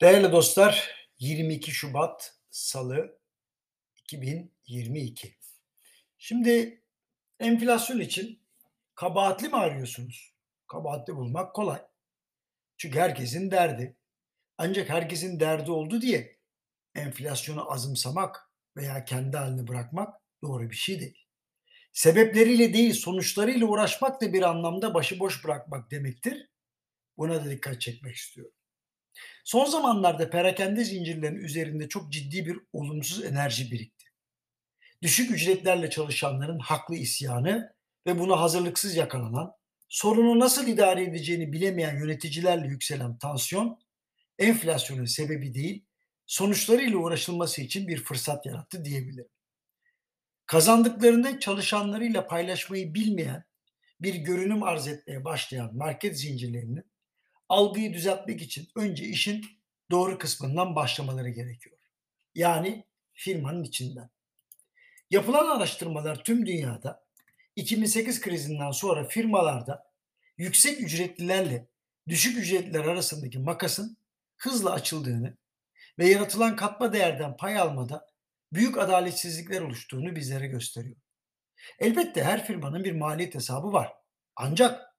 Değerli dostlar, 22 Şubat Salı 2022. Şimdi enflasyon için kabahatli mi arıyorsunuz? Kabahatli bulmak kolay. Çünkü herkesin derdi. Ancak herkesin derdi oldu diye enflasyonu azımsamak veya kendi haline bırakmak doğru bir şey değil. Sebepleriyle değil, sonuçlarıyla uğraşmak da bir anlamda başıboş bırakmak demektir. Buna da dikkat çekmek istiyorum. Son zamanlarda perakende zincirlerinin üzerinde çok ciddi bir olumsuz enerji birikti. Düşük ücretlerle çalışanların haklı isyanı ve buna hazırlıksız yakalanan, sorunu nasıl idare edeceğini bilemeyen yöneticilerle yükselen tansiyon, enflasyonun sebebi değil, sonuçlarıyla uğraşılması için bir fırsat yarattı diyebilirim. Kazandıklarını çalışanlarıyla paylaşmayı bilmeyen, bir görünüm arz etmeye başlayan market zincirlerinin algıyı düzeltmek için önce işin doğru kısmından başlamaları gerekiyor. Yani firmanın içinden. Yapılan araştırmalar tüm dünyada 2008 krizinden sonra firmalarda yüksek ücretlilerle düşük ücretliler arasındaki makasın hızla açıldığını ve yaratılan katma değerden pay almada büyük adaletsizlikler oluştuğunu bizlere gösteriyor. Elbette her firmanın bir maliyet hesabı var. Ancak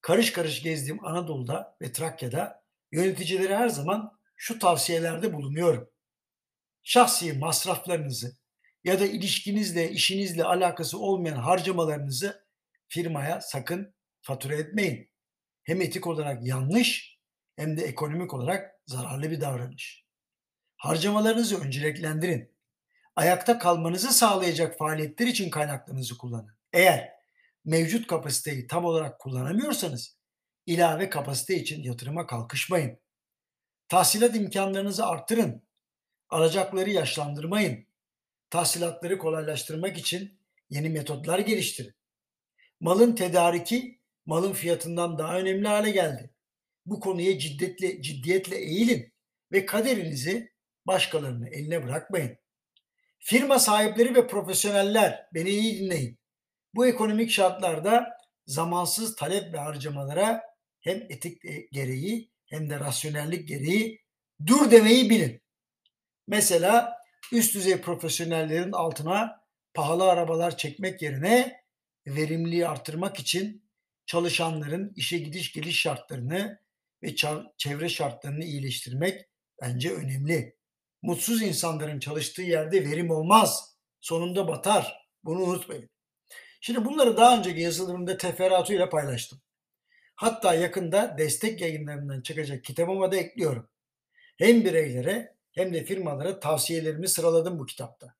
karış karış gezdiğim Anadolu'da ve Trakya'da yöneticilere her zaman şu tavsiyelerde bulunuyorum. Şahsi masraflarınızı ya da ilişkinizle, işinizle alakası olmayan harcamalarınızı firmaya sakın fatura etmeyin. Hem etik olarak yanlış hem de ekonomik olarak zararlı bir davranış. Harcamalarınızı önceliklendirin. Ayakta kalmanızı sağlayacak faaliyetler için kaynaklarınızı kullanın. Eğer mevcut kapasiteyi tam olarak kullanamıyorsanız ilave kapasite için yatırıma kalkışmayın. Tahsilat imkanlarınızı arttırın. Alacakları yaşlandırmayın. Tahsilatları kolaylaştırmak için yeni metotlar geliştirin. Malın tedariki malın fiyatından daha önemli hale geldi. Bu konuya ciddiyetle, ciddiyetle eğilin ve kaderinizi başkalarının eline bırakmayın. Firma sahipleri ve profesyoneller beni iyi dinleyin. Bu ekonomik şartlarda zamansız talep ve harcamalara hem etik gereği hem de rasyonellik gereği dur demeyi bilin. Mesela üst düzey profesyonellerin altına pahalı arabalar çekmek yerine verimliliği artırmak için çalışanların işe gidiş geliş şartlarını ve çevre şartlarını iyileştirmek bence önemli. Mutsuz insanların çalıştığı yerde verim olmaz. Sonunda batar. Bunu unutmayın. Şimdi bunları daha önceki yazılarımda teferruatıyla paylaştım. Hatta yakında destek yayınlarından çıkacak kitabıma da ekliyorum. Hem bireylere hem de firmalara tavsiyelerimi sıraladım bu kitapta.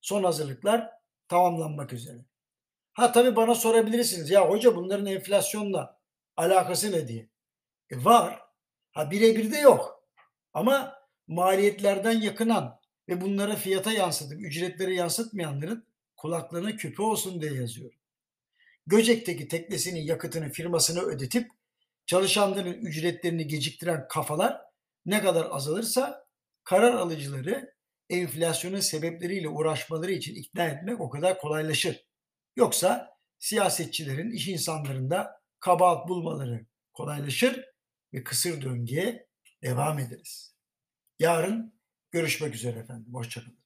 Son hazırlıklar tamamlanmak üzere. Ha tabii bana sorabilirsiniz ya hoca bunların enflasyonla alakası ne diye. E var. Ha birebir de yok. Ama maliyetlerden yakınan ve bunları fiyata yansıtıp ücretleri yansıtmayanların kulaklarına küpe olsun diye yazıyorum. Göcek'teki teknesinin yakıtını firmasına ödetip çalışanların ücretlerini geciktiren kafalar ne kadar azalırsa karar alıcıları enflasyonun sebepleriyle uğraşmaları için ikna etmek o kadar kolaylaşır. Yoksa siyasetçilerin, iş insanlarında kabahat bulmaları kolaylaşır ve kısır döngüye devam ederiz. Yarın görüşmek üzere efendim. Hoşçakalın.